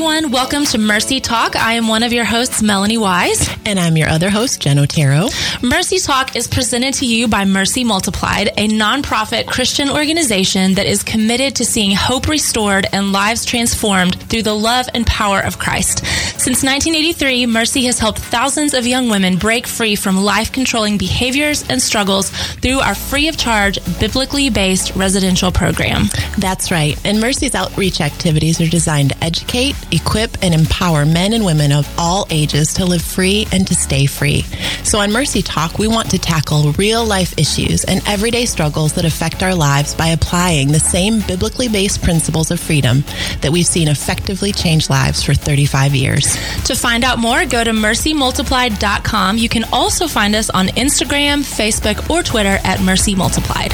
everyone. Welcome to Mercy Talk. I am one of your hosts, Melanie Wise. And I'm your other host, Jen Otero. Mercy Talk is presented to you by Mercy Multiplied, a nonprofit Christian organization that is committed to seeing hope restored and lives transformed through the love and power of Christ. Since 1983, Mercy has helped thousands of young women break free from life controlling behaviors and struggles through our free of charge, biblically based residential program. That's right. And Mercy's outreach activities are designed to educate, equip, and empower men and women of all ages to live free and to stay free. So on Mercy Talk, we want to tackle real life issues and everyday struggles that affect our lives by applying the same biblically based principles of freedom that we've seen effectively change lives for 35 years. To find out more, go to mercymultiplied.com. You can also find us on Instagram, Facebook, or Twitter at Mercy Multiplied.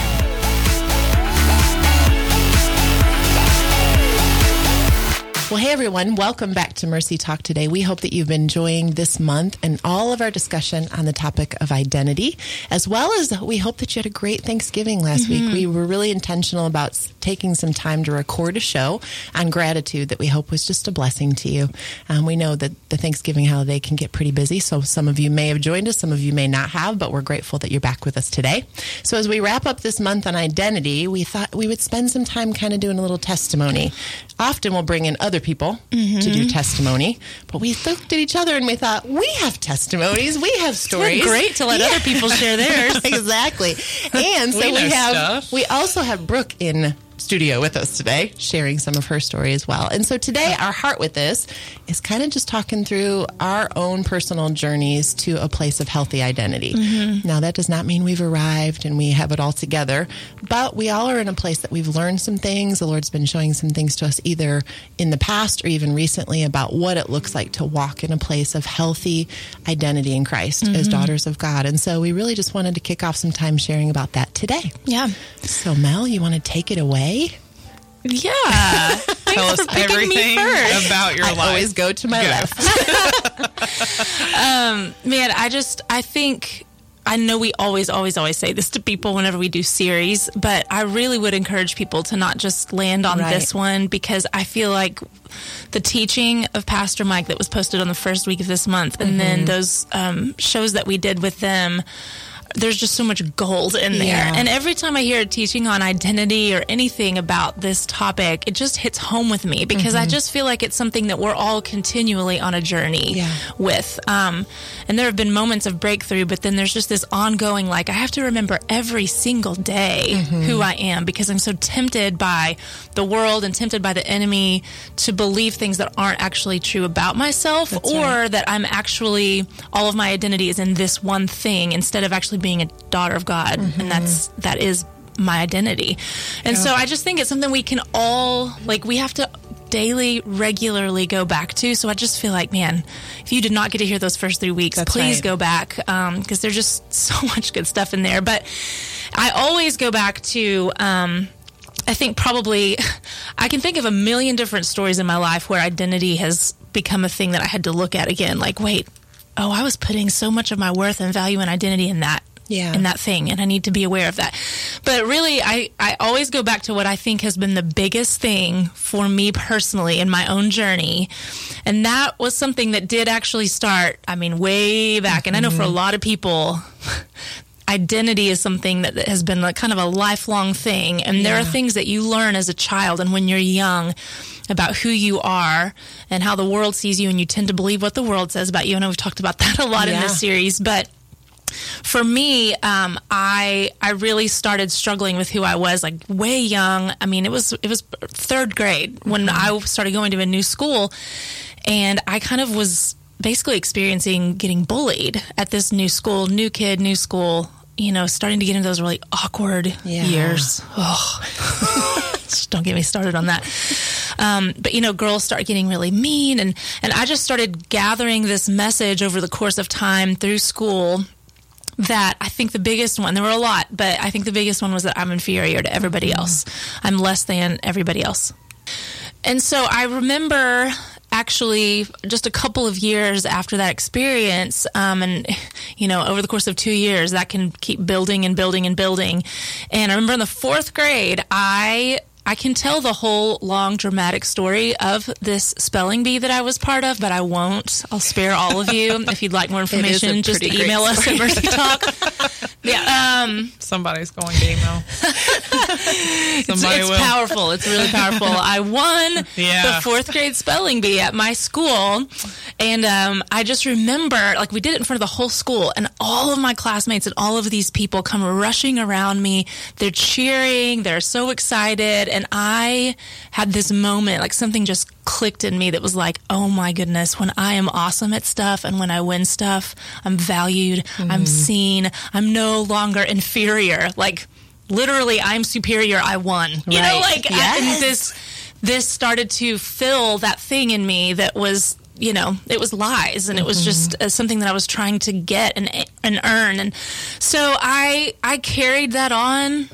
Well, hey everyone, welcome back to Mercy Talk today. We hope that you've been enjoying this month and all of our discussion on the topic of identity, as well as we hope that you had a great Thanksgiving last mm-hmm. week. We were really intentional about taking some time to record a show on gratitude that we hope was just a blessing to you. Um, we know that the Thanksgiving holiday can get pretty busy, so some of you may have joined us, some of you may not have, but we're grateful that you're back with us today. So as we wrap up this month on identity, we thought we would spend some time kind of doing a little testimony. Often we'll bring in other other people mm-hmm. to do mm-hmm. testimony. But we looked at each other and we thought, we have testimonies, we have stories. great to let yeah. other people share theirs. exactly. And so we, we have, stuff. we also have Brooke in studio with us today, sharing some of her story as well. And so today, our heart with this is kind of just talking through our own personal journeys to a place of healthy identity. Mm-hmm. Now, that does not mean we've arrived and we have it all together, but we all are in a place that we've learned some things. The Lord's been showing some things to us either in the past or even recently about what it looks like to walk in a place of healthy identity in Christ mm-hmm. as daughters of God. And so we really just wanted to kick off some time sharing about that today. Yeah. So, Mel, you want to take it away? Yeah. Tell us everything about your I life. always go to my left. um, man, I just, I think, I know we always, always, always say this to people whenever we do series, but I really would encourage people to not just land on right. this one because I feel like the teaching of Pastor Mike that was posted on the first week of this month, and mm-hmm. then those um, shows that we did with them there's just so much gold in there. Yeah. And every time I hear a teaching on identity or anything about this topic, it just hits home with me because mm-hmm. I just feel like it's something that we're all continually on a journey yeah. with. Um, and there have been moments of breakthrough, but then there's just this ongoing, like, I have to remember every single day mm-hmm. who I am because I'm so tempted by the world and tempted by the enemy to believe things that aren't actually true about myself That's or right. that I'm actually, all of my identity is in this one thing instead of actually being a daughter of God, mm-hmm. and that's that is my identity. And yeah. so I just think it's something we can all like. We have to daily, regularly go back to. So I just feel like, man, if you did not get to hear those first three weeks, That's please right. go back because um, there's just so much good stuff in there. But I always go back to. Um, I think probably I can think of a million different stories in my life where identity has become a thing that I had to look at again. Like, wait, oh, I was putting so much of my worth and value and identity in that yeah. in that thing and I need to be aware of that. But really I, I always go back to what I think has been the biggest thing for me personally in my own journey. And that was something that did actually start, I mean, way back. Mm-hmm. And I know for a mm-hmm. lot of people identity is something that has been like kind of a lifelong thing. And yeah. there are things that you learn as a child and when you're young about who you are and how the world sees you and you tend to believe what the world says about you. And we've talked about that a lot yeah. in this series, but for me, um, I I really started struggling with who I was like way young. I mean, it was it was third grade when mm-hmm. I started going to a new school, and I kind of was basically experiencing getting bullied at this new school, new kid, new school. You know, starting to get into those really awkward yeah. years. Oh. Just don't get me started on that. Um, but you know, girls start getting really mean, and and I just started gathering this message over the course of time through school that I think the biggest one, there were a lot, but I think the biggest one was that I'm inferior to everybody mm. else. I'm less than everybody else. And so I remember actually just a couple of years after that experience, um, and you know, over the course of two years, that can keep building and building and building. And I remember in the fourth grade, I I can tell the whole long dramatic story of this spelling bee that I was part of, but I won't. I'll spare all of you if you'd like more information. Just email us at Mercy Talk. yeah, um, somebody's going to email. Somebody it's, it's powerful. It's really powerful. I won yeah. the fourth grade spelling bee at my school, and um, I just remember like we did it in front of the whole school, and all of my classmates and all of these people come rushing around me. They're cheering. They're so excited, and I had this moment like something just clicked in me that was like, oh my goodness, when I am awesome at stuff and when I win stuff, I'm valued, mm. I'm seen, I'm no longer inferior. Like literally, I'm superior. I won. You know, like yes. I, this this started to fill that thing in me that was you know it was lies and it was just mm-hmm. uh, something that I was trying to get and and earn. And so I I carried that on.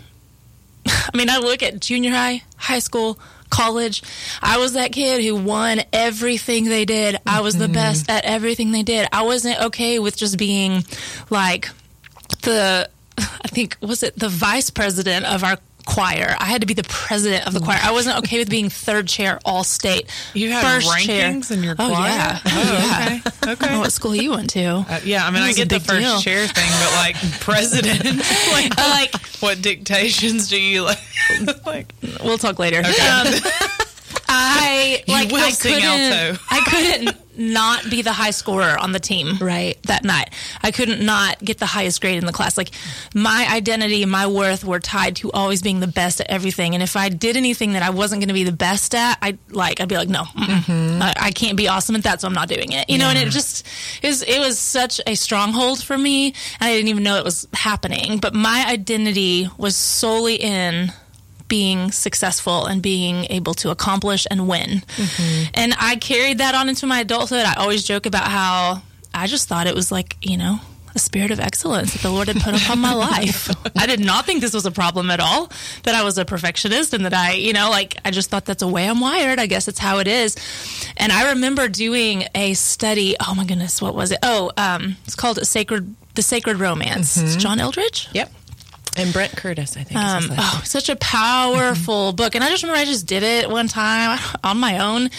I mean I look at junior high high school college. I was that kid who won everything they did. I was the mm-hmm. best at everything they did. I wasn't okay with just being like the I think was it the vice president of our choir. I had to be the president of the choir. I wasn't okay with being third chair all state. You had first rankings chair. in your choir. Oh yeah. Oh, okay. Okay. what school you went to? Uh, yeah, I mean, I get the first deal. chair thing, but like president, like, uh, like what dictations do you like? like we'll talk later. Okay. Um, I like I couldn't, I couldn't not be the high scorer on the team right that night. I couldn't not get the highest grade in the class. Like my identity and my worth were tied to always being the best at everything. And if I did anything that I wasn't going to be the best at, I like I'd be like, no, mm-hmm. I, I, can't be awesome at that, so I'm not doing it. You yeah. know, and it just it it was such a stronghold for me, and I didn't even know it was happening. But my identity was solely in being successful and being able to accomplish and win. Mm-hmm. And I carried that on into my adulthood. I always joke about how I just thought it was like, you know, a spirit of excellence that the Lord had put upon my life. I did not think this was a problem at all, that I was a perfectionist and that I, you know, like I just thought that's a way I'm wired. I guess it's how it is. And I remember doing a study. Oh my goodness, what was it? Oh, um, it's called a Sacred, The Sacred Romance. Mm-hmm. John Eldredge? Yep. And Brent Curtis, I think. Um, oh, such a powerful mm-hmm. book. And I just remember I just did it one time on my own.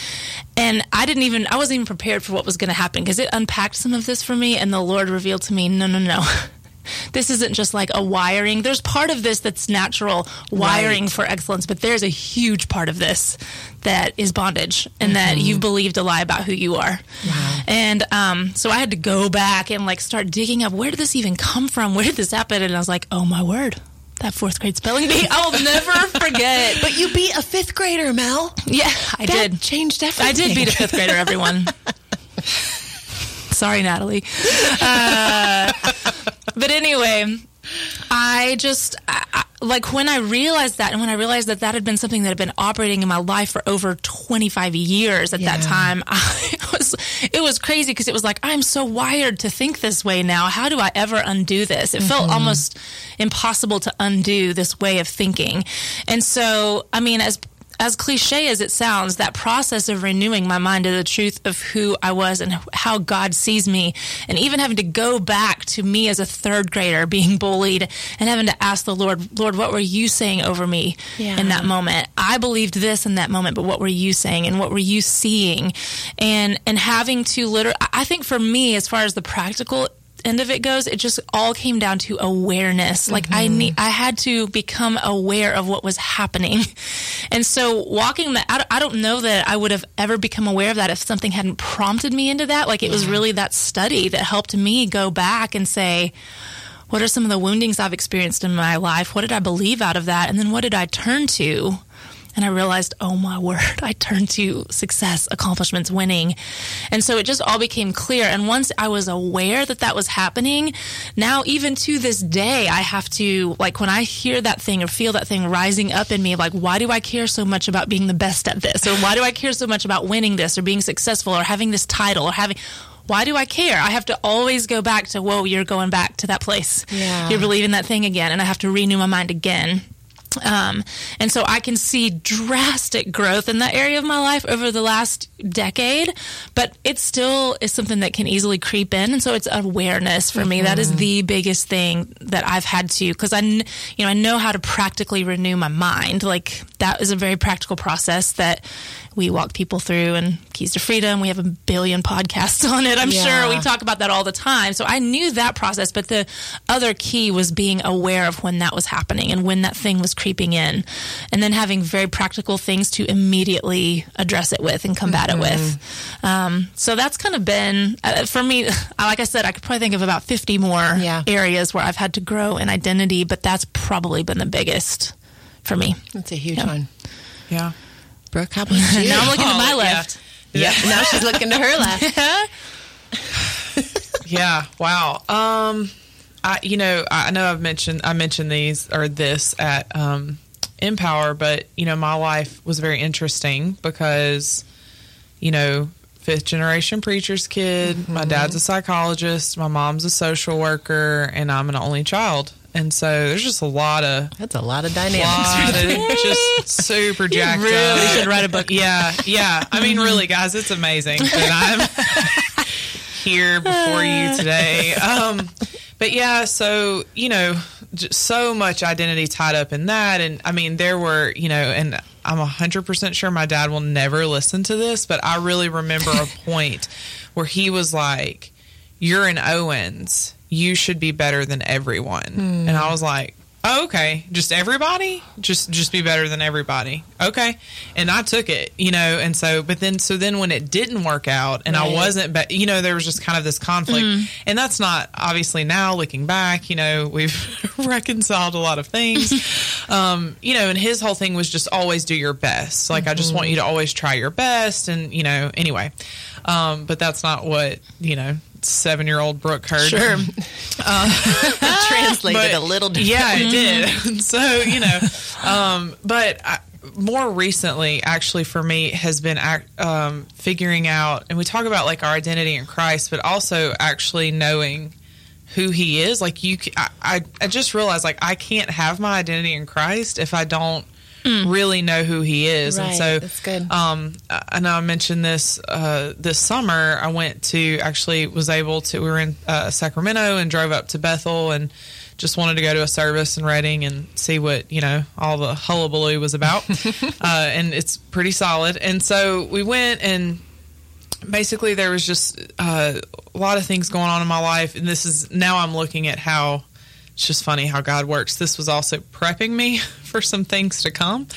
And I didn't even, I wasn't even prepared for what was going to happen because it unpacked some of this for me. And the Lord revealed to me, no, no, no. this isn't just like a wiring. There's part of this that's natural wiring right. for excellence, but there's a huge part of this that is bondage and mm-hmm. that you've believed a lie about who you are. Wow. And um, so I had to go back and like start digging up where did this even come from? Where did this happen? And I was like, oh my word. That fourth grade spelling bee, I'll never forget. But you beat a fifth grader, Mel. Yeah, I that did. Changed everything. I did beat a fifth grader, everyone. Sorry, Natalie. Uh, but anyway, I just I, like when I realized that, and when I realized that that had been something that had been operating in my life for over 25 years at yeah. that time, I was it was crazy because it was like I'm so wired to think this way now. How do I ever undo this? It mm-hmm. felt almost impossible to undo this way of thinking. And so, I mean, as as cliche as it sounds, that process of renewing my mind to the truth of who I was and how God sees me, and even having to go back to me as a third grader being bullied and having to ask the Lord, Lord, what were you saying over me yeah. in that moment? I believed this in that moment, but what were you saying and what were you seeing? And and having to literally, I think for me, as far as the practical end of it goes, it just all came down to awareness. Like mm-hmm. I need, I had to become aware of what was happening. And so walking that, I, I don't know that I would have ever become aware of that if something hadn't prompted me into that. Like it yeah. was really that study that helped me go back and say, what are some of the woundings I've experienced in my life? What did I believe out of that? And then what did I turn to? And I realized, oh my word, I turned to success, accomplishments, winning. And so it just all became clear. And once I was aware that that was happening, now even to this day, I have to, like, when I hear that thing or feel that thing rising up in me, like, why do I care so much about being the best at this? Or why do I care so much about winning this or being successful or having this title or having, why do I care? I have to always go back to, whoa, you're going back to that place. Yeah. You're believing that thing again. And I have to renew my mind again Um, and so I can see drastic growth in that area of my life over the last decade, but it still is something that can easily creep in. And so it's awareness for mm-hmm. me. That is mm-hmm. the biggest thing that I've had to, because I, you know, I know how to practically renew my mind. Like that is a very practical process that we walk people through and keys to freedom we have a billion podcasts on it i'm yeah. sure we talk about that all the time so i knew that process but the other key was being aware of when that was happening and when that thing was creeping in and then having very practical things to immediately address it with and combat mm-hmm. it with um, so that's kind of been uh, for me like i said i could probably think of about 50 more yeah. areas where i've had to grow in identity but that's probably been the biggest for me that's a huge yeah. one yeah Brooke, how about you? now I'm looking to my left. Yeah. yeah. now she's looking to her left. yeah. Wow. Um, I, you know, I know I've mentioned, I mentioned these or this at, um, Empower, but you know, my life was very interesting because, you know, fifth generation preacher's kid. Mm-hmm. My dad's a psychologist. My mom's a social worker, and I'm an only child. And so there's just a lot of that's a lot of dynamics. Lot of just super jacked you really up. should write a book. Yeah, yeah. I mean, really, guys, it's amazing that I'm here before you today. Um, but yeah, so you know, so much identity tied up in that, and I mean, there were you know, and I'm hundred percent sure my dad will never listen to this, but I really remember a point where he was like, "You're an Owens." You should be better than everyone. Mm. And I was like, oh, okay, just everybody, just just be better than everybody. Okay, and I took it, you know, and so, but then, so then when it didn't work out, and right. I wasn't, but you know, there was just kind of this conflict, mm. and that's not obviously now looking back, you know, we've reconciled a lot of things, um, you know, and his whole thing was just always do your best. Like mm-hmm. I just want you to always try your best, and you know, anyway, um, but that's not what you know seven year old Brooke heard. Sure. Uh, Translated but, a little different. Yeah, it did. so, you know, um, but I, more recently, actually, for me, has been um, figuring out, and we talk about like our identity in Christ, but also actually knowing who he is. Like, you, I, I just realized, like, I can't have my identity in Christ if I don't mm. really know who he is. Right, and so that's good. Um, I know I mentioned this uh, this summer. I went to actually was able to. We were in uh, Sacramento and drove up to Bethel and just wanted to go to a service in Redding and see what you know all the hullabaloo was about. uh, and it's pretty solid. And so we went and basically there was just uh, a lot of things going on in my life. And this is now I'm looking at how it's just funny how God works. This was also prepping me for some things to come.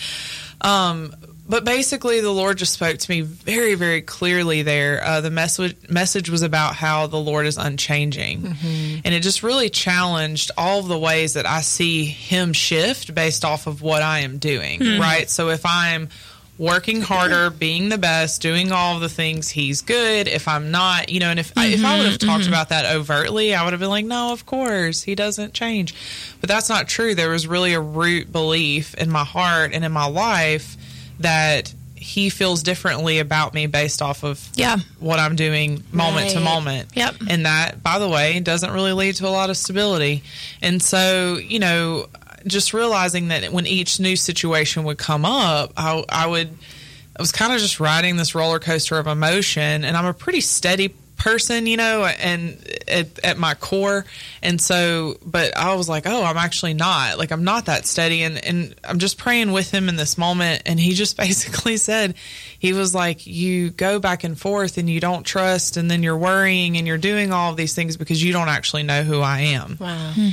Um, but basically, the Lord just spoke to me very, very clearly there. Uh, the message message was about how the Lord is unchanging, mm-hmm. and it just really challenged all of the ways that I see Him shift based off of what I am doing. Mm-hmm. Right. So if I'm working harder, being the best, doing all the things he's good. If I'm not, you know, and if mm-hmm, I, if I would have talked mm-hmm. about that overtly, I would have been like, no, of course he doesn't change. But that's not true. There was really a root belief in my heart and in my life that he feels differently about me based off of yeah. what I'm doing moment right. to moment. Yep. And that, by the way, doesn't really lead to a lot of stability. And so, you know, just realizing that when each new situation would come up, I, I would, I was kind of just riding this roller coaster of emotion, and I'm a pretty steady person, you know, and at, at, my core. And so, but I was like, oh, I'm actually not. Like, I'm not that steady. And, and I'm just praying with him in this moment. And he just basically said, he was like, you go back and forth and you don't trust, and then you're worrying and you're doing all of these things because you don't actually know who I am. Wow. Hmm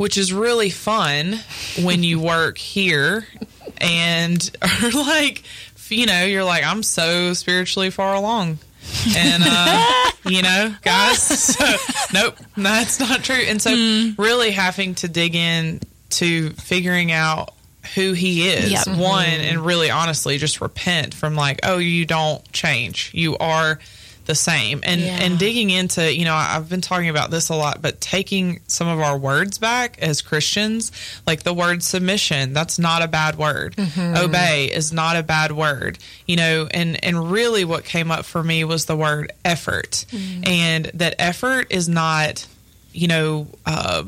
which is really fun when you work here and are like, you know, you're like, I'm so spiritually far along. And, uh, you know, guys, so, nope, that's not true. And so, mm. really having to dig in to figuring out who he is, yep. one, and really honestly just repent from like, oh, you don't change. You are the same and yeah. and digging into you know i've been talking about this a lot but taking some of our words back as christians like the word submission that's not a bad word mm-hmm. obey is not a bad word you know and and really what came up for me was the word effort mm-hmm. and that effort is not you know uh,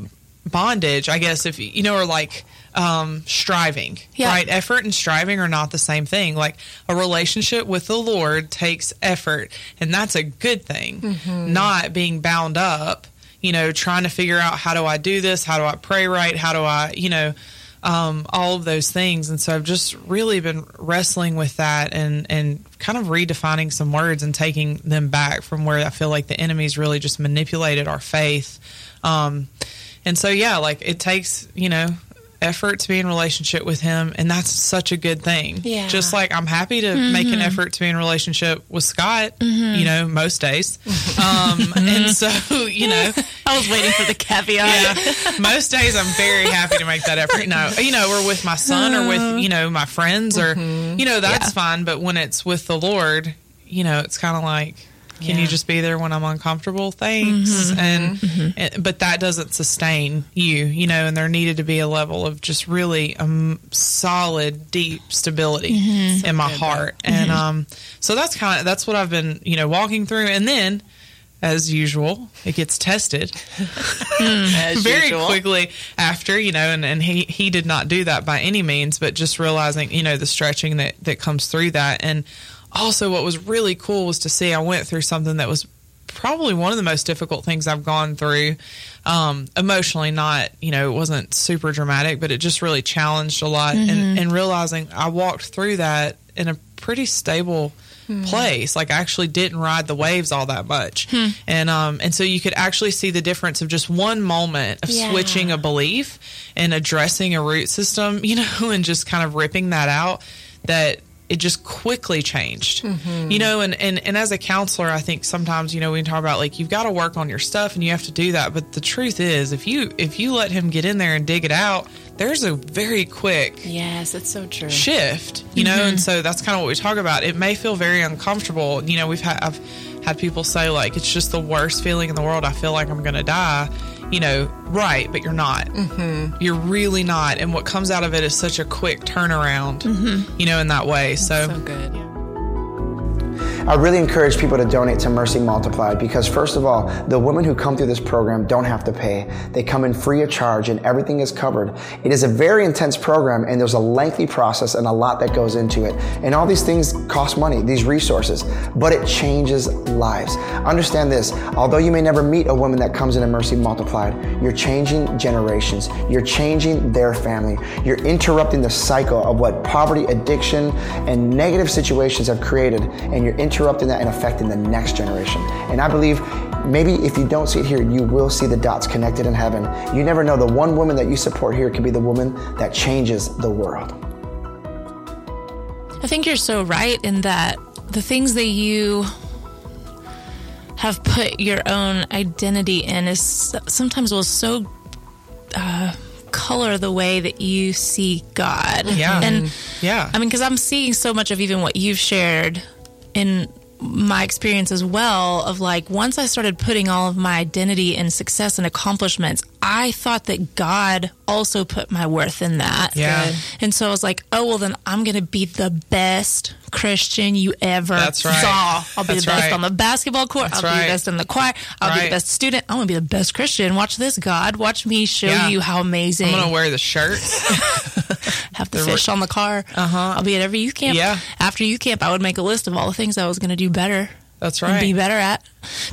bondage, I guess, if you know, or like um, striving, Yeah. right? Effort and striving are not the same thing. Like a relationship with the Lord takes effort, and that's a good thing, not being bound up, you know, trying to figure out how do I do this? How do I pray right? How do I, you know, um, all of those things. And so I've just really been wrestling with that and, and kind of redefining some words and taking them back from where I feel like the enemy's really just manipulated our faith. Um, and so, yeah, like it takes, you know, effort to be in relationship with him. And that's such a good thing. Yeah. Just like I'm happy to mm-hmm. make an effort to be in relationship with Scott, mm-hmm. you know, most days. Um, and so, you know, I was waiting for the caveat. yeah. Most days I'm very happy to make that effort. No, you know, or with my son or with, uh-huh. you know, my friends or, mm-hmm. you know, that's Yeah. fine. But when it's with the Lord, you know, it's kind of like, can Yeah. you just be there when I'm uncomfortable? Thanks. Mm-hmm. And, mm-hmm. mm-hmm. and, but that doesn't sustain you, you know, and there needed to be a level of just really um, solid, deep stability in my heart. And, um, so that's kind of, that's what I've been, you know, walking through. And then, as usual, it gets tested hmm. very usual. quickly after, you know, and, and he, he did not do that by any means, but just realizing, you know, the stretching that, that comes through that. And also what was really cool was to see I went through something that was probably one of the most difficult things I've gone through. Um, emotionally, not, you know, it wasn't super dramatic, but it just really challenged a lot. And, and realizing I walked through that in a pretty stable place. Like I actually didn't ride the waves all that much. And um and so you could actually see the difference of just one moment of Yeah. switching a belief and addressing a root system, you know, and just kind of ripping that out that it just quickly changed. Mm-hmm. You know, and, and and as a counselor, I think sometimes, you know, we talk about like you've got to work on your stuff and you have to do that. But the truth is if you if you let him get in there and dig it out, there's a very quick Yes, it's so true. shift, you know, and mm-hmm. so that's kind of what we talk about. It may feel very uncomfortable. You know, we've had I've had people say like it's just the worst feeling in the world. I feel like I'm to die. You know, right, but you're not. Mm-hmm. You're really not. And what comes out of it is such a quick turnaround. You know, in that way. So, So good. I really encourage people to donate to Mercy Multiplied because, first of all, the women who come through this program don't have to pay. They come in free of charge and everything is covered. It is a very intense program and there's a lengthy process and a lot that goes into it. And all these things cost money, these resources, but it changes lives. Understand this although you may never meet a woman that comes into Mercy Multiplied, you're changing generations, you're changing their family, you're interrupting the cycle of what poverty, addiction, and negative situations have created, and you're interrupting that and affecting the next generation. And I believe maybe if you don't see it here, you will see the dots connected in heaven. You never know, the one woman that you support here could be the woman that changes the world. I think you're so right in that the things that you have put your own identity in is sometimes will so uh, color the way that you see God. Yeah. And yeah. I mean, because I'm seeing so much of even what you've shared in my experience as well of like once I started putting all of my identity in success and accomplishments, I thought that God also put my worth in that. Yeah. Good. And so I was like, oh, well, then I'm going to be the best Christian you ever That's right. saw. I'll be That's the best right. on the basketball court. That's I'll be the best in the choir. I'll be the best student. I'm going to be the best Christian. Watch this, God. Watch me show Yeah. you how amazing I'm going to wear the shirt. have the fish on the car. Uh huh. I'll be at every youth camp. Yeah. After youth camp, I would make a list of all the things I was going to do better. That's And right. be better at.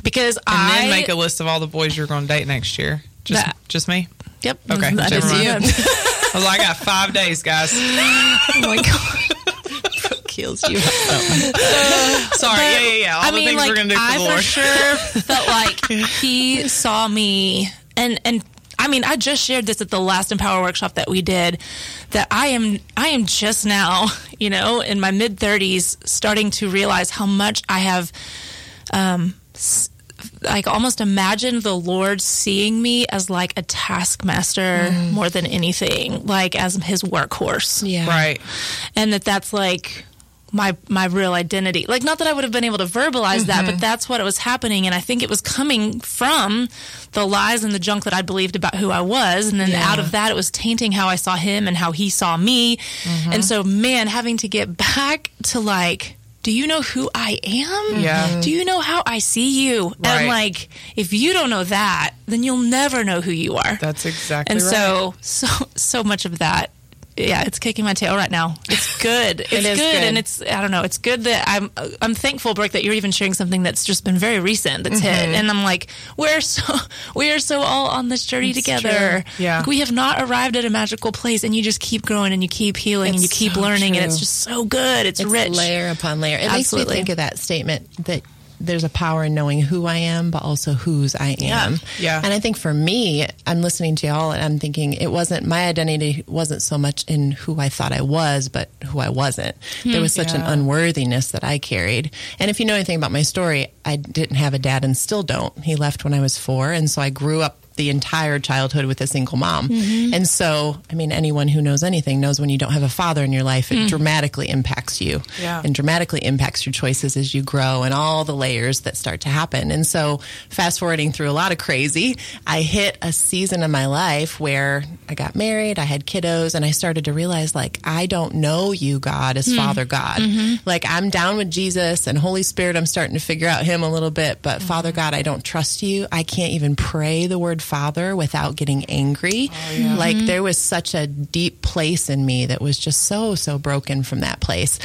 Because and I then make a list of all the boys you're going to date next year. Just, That- just me. Yep. Okay, I never just mind. you. I was like, I got five days, guys. oh my god. Kills you. Sorry. yeah, yeah, yeah. All I the mean, things like, we're going to do for I the Lord. for sure felt like he saw me, and and I mean, I just shared this at the last Empower workshop that we did. That I am, I am just now, you know, in my mid thirties, starting to realize how much I have, um, s- like almost imagine the Lord seeing me as like a taskmaster more than anything, like as his workhorse Yeah. Right. and that that's like my my real identity like not that i would have been able to verbalize that but mm-hmm. that's what it was happening and i think it was coming from the lies and the junk that i believed about who i was and then Yeah. out of that it was tainting how i saw him and how he saw me mm-hmm. and so man having to get back to like do you know who I am? Mm-hmm. Yeah. Do you know how I see you? Right. And like, if you don't know that, then you'll never know who you are. That's exactly right. and right. so, so, so much of that. Yeah, it's kicking my tail right now. It's good. It's is good, good. and it's I don't know. It's good that I'm I'm thankful, Brooke, that you're even sharing something that's just been very recent that's hit, Mm-hmm. and I'm like, we're so we are so all on this journey It's together. true. Yeah. Like, we have not arrived at a magical place, and you just keep growing and you keep healing and you keep so learning, and it's just so good. It's, It's rich. layer upon layer. It Absolutely. makes me think of that statement that there's a power in knowing who I am, but also whose I am. Yeah. yeah. And I think for me, I'm listening to y'all and I'm thinking it wasn't my identity wasn't so much in who I thought I was, but who I wasn't. There hmm. was such an unworthiness that I carried. And if you know anything about my story, I didn't have a dad and still don't. He left when I was four. And so I grew up the entire childhood with a single mom. Mm-hmm. And so, I mean, anyone who knows anything knows when you don't have a father in your life, it mm. dramatically impacts you Yeah. and dramatically impacts your choices as you grow and all the layers that start to happen. And so, fast forwarding through a lot of crazy, I hit a season of my life where I got married, I had kiddos, and I started to realize, like, I don't know you, God, as mm. Father God. Mm-hmm. Like, I'm down with Jesus and Holy Spirit, I'm starting to figure out Him a little bit, but mm-hmm. Father God, I don't trust you. I can't even pray the word Father without getting angry. Oh, like, mm-hmm. there was such a deep place in me that was just so, so broken from that place.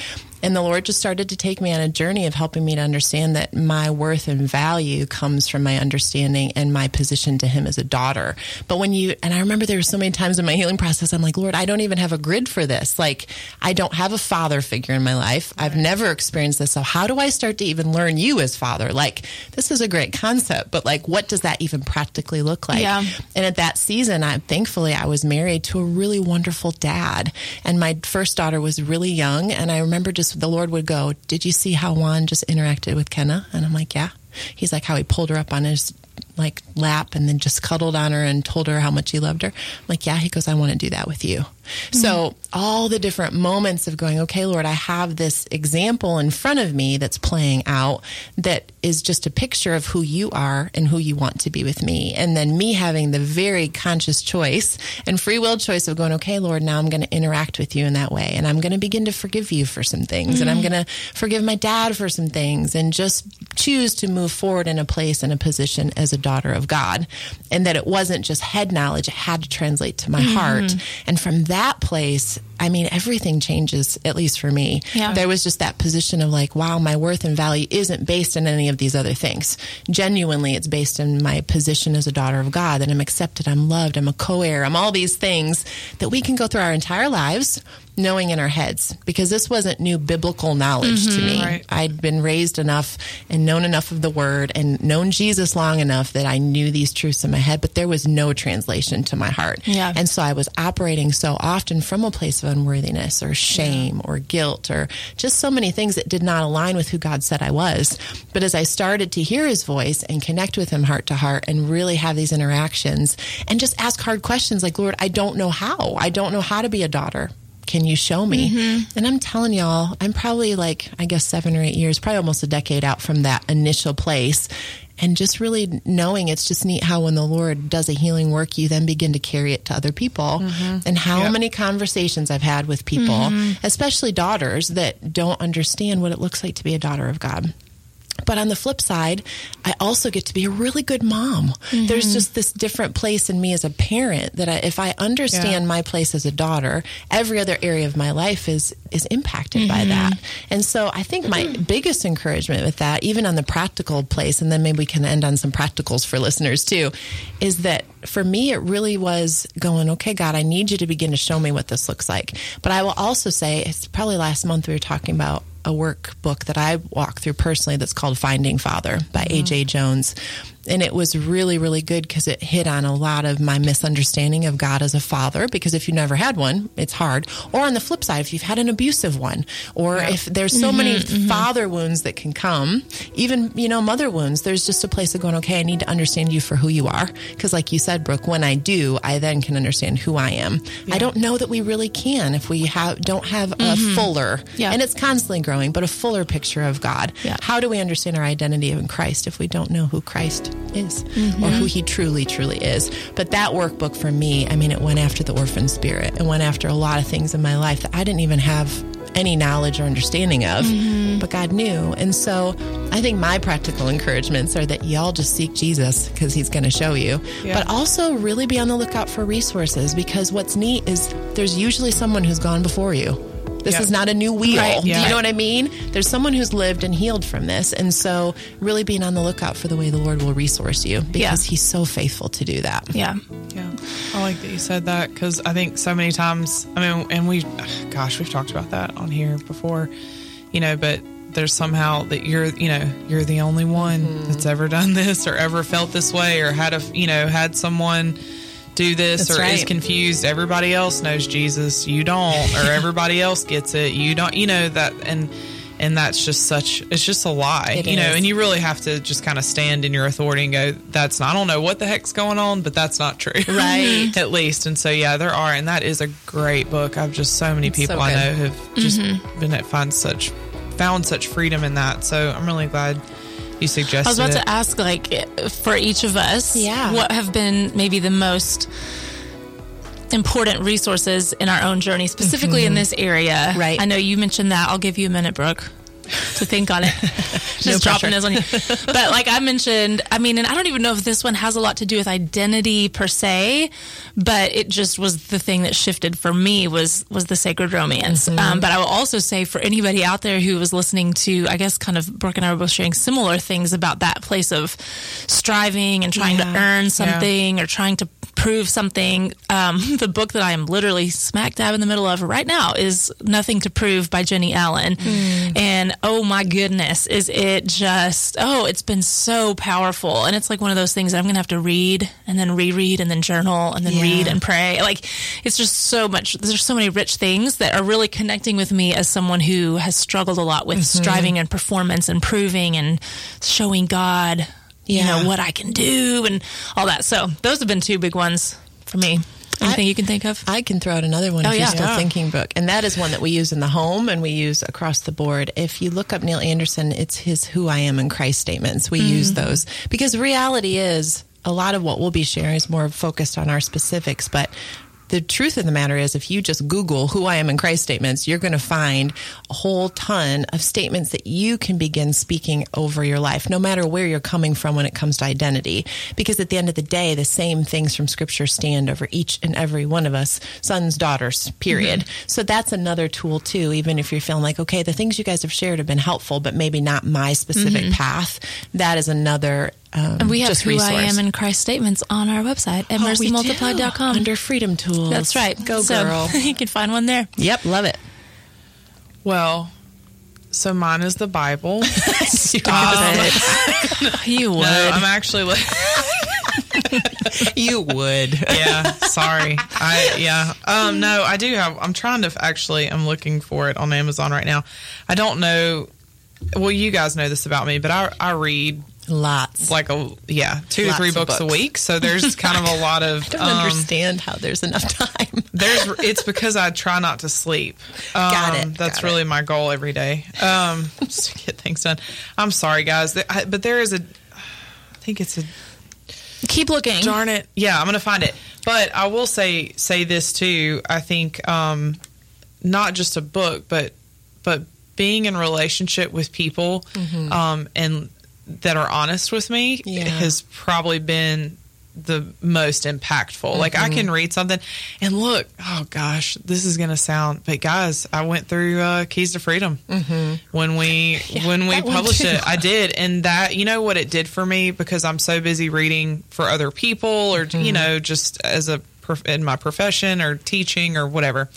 And the Lord just started to take me on a journey of helping me to understand that my worth and value comes from my understanding and my position to Him as a daughter. But when you, and I remember there were so many times in my healing process, I'm like, Lord, I don't even have a grid for this. Like, I don't have a father figure in my life. I've never experienced this. So, how do I start to even learn you as father? Like, this is a great concept, but like, what does that even practically look like? Yeah. And at that season, I thankfully I was married to a really wonderful dad, and my first daughter was really young. And I remember just the Lord would go, "Did you see how Juan just interacted with Kenna?" And I'm like, "Yeah." He's like how he pulled her up on his like lap and then just cuddled on her and told her how much he loved her. I'm like, "Yeah." He goes, "I want to do that with you." Mm-hmm. So all the different moments of going, okay, Lord, I have this example in front of me that's playing out that is just a picture of who you are and who you want to be with me. And then me having the very conscious choice and free will choice of going, okay, Lord, now I'm going to interact with you in that way. And I'm going to begin to forgive you for some things. And I'm mm-hmm. going to forgive my dad for some things and just choose to move forward in a place and a position as a daughter of God. And that it wasn't just head knowledge, it had to translate to my mm-hmm. heart. And from that place, I mean, everything changes, at least for me. Yeah. There was just that position of like, wow, my worth and value isn't based in any of these other things. Genuinely, it's based in my position as a daughter of God, that I'm accepted, I'm loved, I'm a co heir, I'm all these things that we can go through our entire lives knowing in our heads because this wasn't new biblical knowledge to mm-hmm. me. Right. I'd been raised enough and known enough of the word and known Jesus long enough that I knew these truths in my head, but there was no translation to my heart. Yeah. And so I was operating so often from a place of unworthiness or shame or guilt or just so many things that did not align with who God said I was. But as I started to hear his voice and connect with him heart to heart and really have these interactions and just ask hard questions like, Lord, I don't know how. I don't know how to be a daughter. Can you show me? Mm-hmm. And I'm telling y'all, I'm probably like, I guess seven or eight years, probably almost a decade out from that initial place. And just really knowing it's just neat how when the Lord does a healing work, you then begin to carry it to other people. Mm-hmm. And how Yep. many conversations I've had with people, mm-hmm. especially daughters, that don't understand what it looks like to be a daughter of God. But on the flip side, I also get to be a really good mom. There's mm-hmm. just this different place in me as a parent that I, if I understand Yeah. my place as a daughter, every other area of my life is is impacted by mm-hmm. that. And so I think my mm-hmm. biggest encouragement with that, even on the practical place, and then maybe we can end on some practicals for listeners too, is that for me it really was going, okay, God, I need you to begin to show me what this looks like. But I will also say, it's probably last month we were talking about a workbook that I walk through personally that's called Finding Father by AJ Jones. And it was really, really good because it hit on a lot of my misunderstanding of God as a father. Because if you never had one, it's hard. Or on the flip side, if you've had an abusive one, or if there's so mm-hmm, many mm-hmm. father wounds that can come, even, you know, mother wounds, there's just a place of going, okay, I need to understand you for who you are. Because, like you said, Brooke, when I do, I then can understand who I am. I don't know that we really can if we have don't have a mm-hmm. fuller, Yeah. and it's constantly growing, but a fuller picture of God. Yeah. How do we understand our identity in Christ if we don't know who Christ is or who he truly, truly is? But that workbook for me, I mean, it went after the orphan spirit. It went after a lot of things in my life that I didn't even have any knowledge or understanding of, mm-hmm. but God knew. And so I think my practical encouragements are that y'all just seek Jesus because he's going to show you, yeah. but also really be on the lookout for resources because what's neat is there's usually someone who's gone before you. This yep. is not a new wheel. Right. Yeah. Do you know what I mean? There's someone who's lived and healed from this. And so, really being on the lookout for the way the Lord will resource you because yeah. He's so faithful to do that. Yeah. Yeah. I like that you said that because I think so many times, I mean, and we, gosh, we've talked about that on here before, you know, but there's somehow that you're you know you're the only one mm-hmm. that's ever done this or ever felt this way or had a you know had someone do this That's or right. is confused. Everybody else knows Jesus. You don't, or everybody else gets it. You don't, you know, that, and, and that's just such, it's just a lie, it you is. know, and you really have to just kind of stand in your authority and go, that's not, I don't know what the heck's going on, but that's not true. Right. At least. And so, yeah, there are, and that is a great book. I've just, so many people so I know have just mm-hmm. been at find such, found such freedom in that. So I'm really glad you suggested. I was about it. to ask, like, for each of us, yeah, what have been maybe the most important resources in our own journey, specifically mm-hmm. in this area. Right. I know you mentioned that. I'll give you a minute, Brooke to think on it. Just no dropping this on you. But like I mentioned, I mean, and I don't even know if this one has a lot to do with identity per se, but it just was the thing that shifted for me was was the sacred romance. Mm-hmm. Um, but I will also say for anybody out there who was listening to, I guess, kind of Brooke and I were both sharing similar things about that place of striving and trying yeah. to earn something yeah. or trying to prove something. Um, the book that I am literally smack dab in the middle of right now is Nothing to Prove by Jennie Allen. Mm. And oh my goodness, is it just, oh, it's been so powerful. And it's like one of those things that I'm going to have to read and then reread and then journal and then yeah. read and pray. Like it's just so much, there's so many rich things that are really connecting with me as someone who has struggled a lot with mm-hmm. striving and performance and proving and showing God yeah. you know, what I can do and all that. So those have been two big ones for me. Anything I, you can think of? I can throw out another one oh, if yeah. you're still yeah. thinking book. And that is one that we use in the home and we use across the board. If you look up Neil Anderson, it's his Who I Am in Christ statements. We mm-hmm. use those because reality is a lot of what we'll be sharing is more focused on our specifics, but the truth of the matter is, if you just Google who I am in Christ statements, you're going to find a whole ton of statements that you can begin speaking over your life, no matter where you're coming from when it comes to identity. Because at the end of the day, the same things from scripture stand over each and every one of us, sons, daughters, period. Mm-hmm. So that's another tool too, even if you're feeling like, okay, the things you guys have shared have been helpful, but maybe not my specific mm-hmm. path. That is another um, and we have who resource. I am in Christ statements on our website at oh, mercymultiplied.com. Under freedom tools. That's right. Go so girl. you can find one there. Yep, love it. Well, so mine is the Bible. you would. No, I'm actually like you would. yeah, sorry. I yeah. Um no, I do have I'm trying to actually I'm looking for it on Amazon right now. I don't know well, you guys know this about me, but I I read Lots. Like a yeah, two Lots to three books, books, a week. So there's kind of a lot of I don't um, understand how there's enough time. there's it's because I try not to sleep. Um, Got it. That's Got really it. my goal every day. Um just to get things done. I'm sorry guys, but there is a I think it's a Keep looking. Darn it. Yeah, I'm to find it. But I will say say this too. I think um not just a book, but but being in relationship with people mm-hmm. um, and that are honest with me yeah. has probably been the most impactful. Mm-hmm. Like I can read something and look, oh gosh, this is going to sound, but guys, I went through uh, Keys to Freedom mm-hmm. when we yeah, when we published it. I did, and that you know what it did for me because I'm so busy reading for other people or mm-hmm. you know just as a in my profession or teaching or whatever.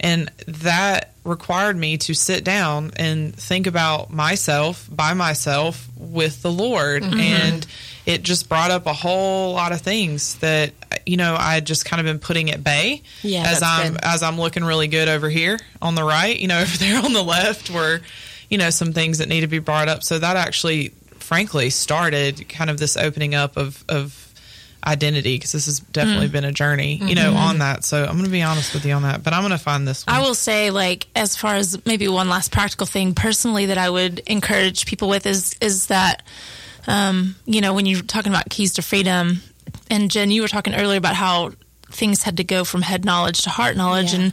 And that required me to sit down and think about myself by myself with the Lord. Mm-hmm. And it just brought up a whole lot of things that you know I had just kind of been putting at bay yeah, as I'm good. as I'm looking really good over here on the right, you know, over there on the left were you know some things that need to be brought up. So that actually frankly started kind of this opening up of of identity because this has definitely mm. been a journey, you know, mm-hmm. on that. So I'm going to be honest with you on that, but I'm going to find this one. I will say, like, as far as maybe one last practical thing personally that I would encourage people with is, is that, um, you know, when you're talking about keys to freedom, and Jen, you were talking earlier about how things had to go from head knowledge to heart knowledge, Yeah. and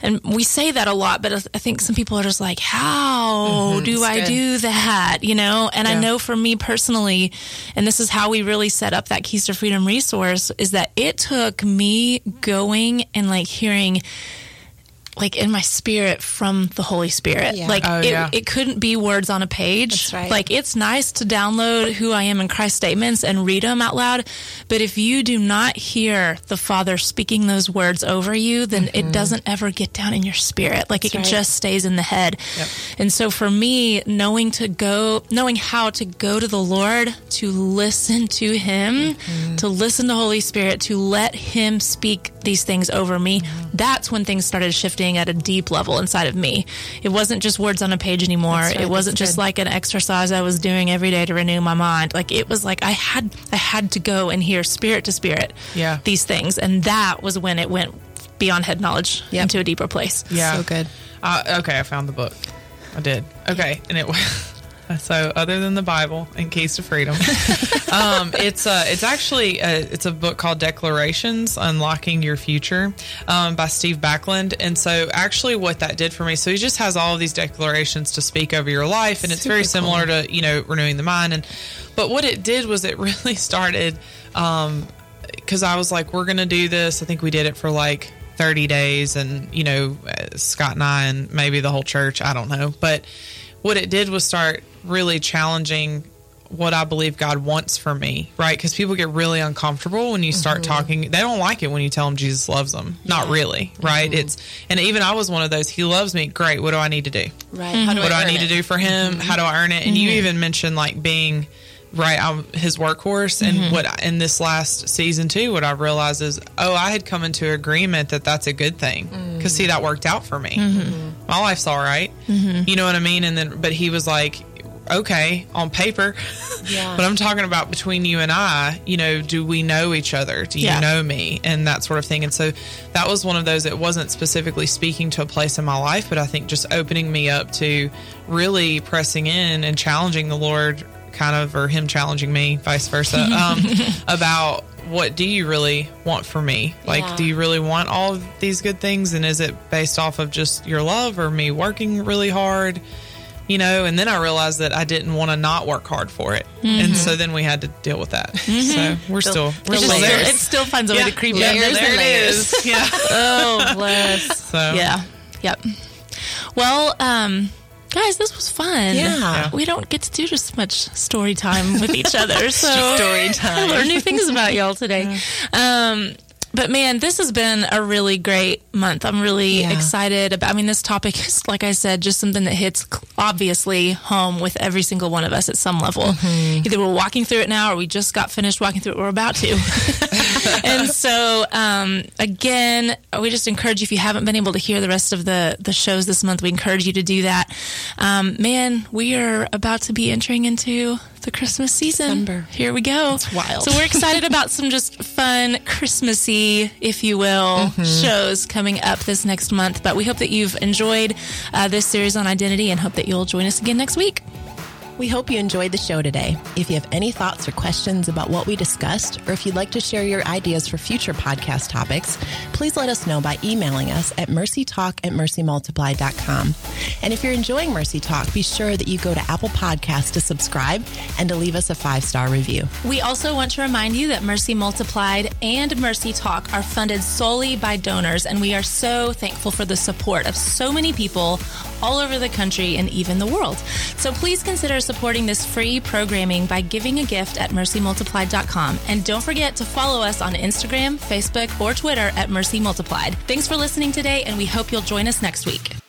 and we say that a lot, but I think some people are just like, how mm-hmm. do I good. do that? You know, and I know for me personally, and this is how we really set up that Keys to Freedom resource, is that it took me going and like hearing like in my spirit from the Holy Spirit. Yeah. Like Oh, it, yeah. it couldn't be words on a page. That's right. Like it's nice to download who I am in Christ statements and read them out loud, but if you do not hear the Father speaking those words over you, then it doesn't ever get down in your spirit. Like it Mm-hmm. right. just stays in the head. And so for me, knowing to go, knowing how to go to the Lord, to listen to Him, Mm-hmm. to listen to Holy Spirit, to let Him speak these things over me, Mm-hmm. that's when things started shifting at a deep level inside of me. It wasn't just words on a page anymore. Right, it wasn't just good. like an exercise I was doing every day to renew my mind. Like it was like I had I had to go and hear spirit to spirit Yeah. these things. And that was when it went beyond head knowledge Yep. into a deeper place. Yeah. So good. Uh, okay, I found the book. I did. Okay, and it was so other than the Bible in case of Freedom, um, it's uh, it's actually a, it's a book called Declarations: Unlocking Your Future um, by Steve Backlund. And so, actually, what that did for me, so he just has all of these declarations to speak over your life, and it's very Super similar to you know renewing the mind. And but what it did was it really started. Um, because I was like, we're going to do this. I think we did it for like 30 days, and, you know, uh, Scott and I, and maybe the whole church, I don't know. But what it did was start really challenging what I believe God wants for me, right? Because people get really uncomfortable when you start mm-hmm. talking. They don't like it when you tell them Jesus loves them. Not really, right? Mm-hmm. It's, and even I was one of those, He loves me. Great. What do I need to do? Right. How do what do I need to do for him? Mm-hmm. How do I earn it? And you even mentioned like being right on his workhorse. And what in this last season too, what I realized is, oh, I had come into agreement that that's a good thing mm. because see, that worked out for me. My life's all right. You know what I mean? And then, but he was like. Okay, on paper, Yeah. but I'm talking about between you and I. You know, do we know each other? Do you Yeah. know me? And that sort of thing. And so that was one of those. It wasn't specifically speaking to a place in my life, but I think just opening me up to really pressing in and challenging the Lord, kind of, or Him challenging me, vice versa, um, about what do you really want for me? Like, Yeah. do you really want all of these good things? And is it based off of just your love or me working really hard? You know, and then I realized that I didn't want to not work hard for it, and so then we had to deal with that. So we're still we're still still, there. it still finds a way to creep yeah, in. there it is. Yeah. Oh, bless. So Yeah. Yep. Well, um, guys, this was fun. Yeah. We don't get to do just much story time with each other. So story time. I learned new things about y'all today. Um, but man, this has been a really great month. I'm really Yeah. excited about. I mean, this topic is, like I said, just something that hits obviously home with every single one of us at some level. Mm-hmm. Either we're walking through it now, or we just got finished walking through it. We're about to. and so, um, again, we just encourage you if you haven't been able to hear the rest of the the shows this month, we encourage you to do that. Um, man, we are about to be entering into the Christmas season. December. Here we go. It's wild. So we're excited about some just fun Christmassy, if you will, Mm-hmm. shows coming up this next month. But we hope that you've enjoyed uh, this series on identity and hope that you'll join us again next week. We hope you enjoyed the show today. If you have any thoughts or questions about what we discussed, or if you'd like to share your ideas for future podcast topics, please let us know by emailing us at mercytalk at mercymultiplied.com. And if you're enjoying Mercy Talk, be sure that you go to Apple Podcasts to subscribe and to leave us a five star review. We also want to remind you that Mercy Multiplied and Mercy Talk are funded solely by donors, and we are so thankful for the support of so many people all over the country and even the world. So please consider supporting this free programming by giving a gift at mercymultiplied.com. And don't forget to follow us on Instagram, Facebook, or Twitter at Mercy Multiplied. Thanks for listening today, and we hope you'll join us next week.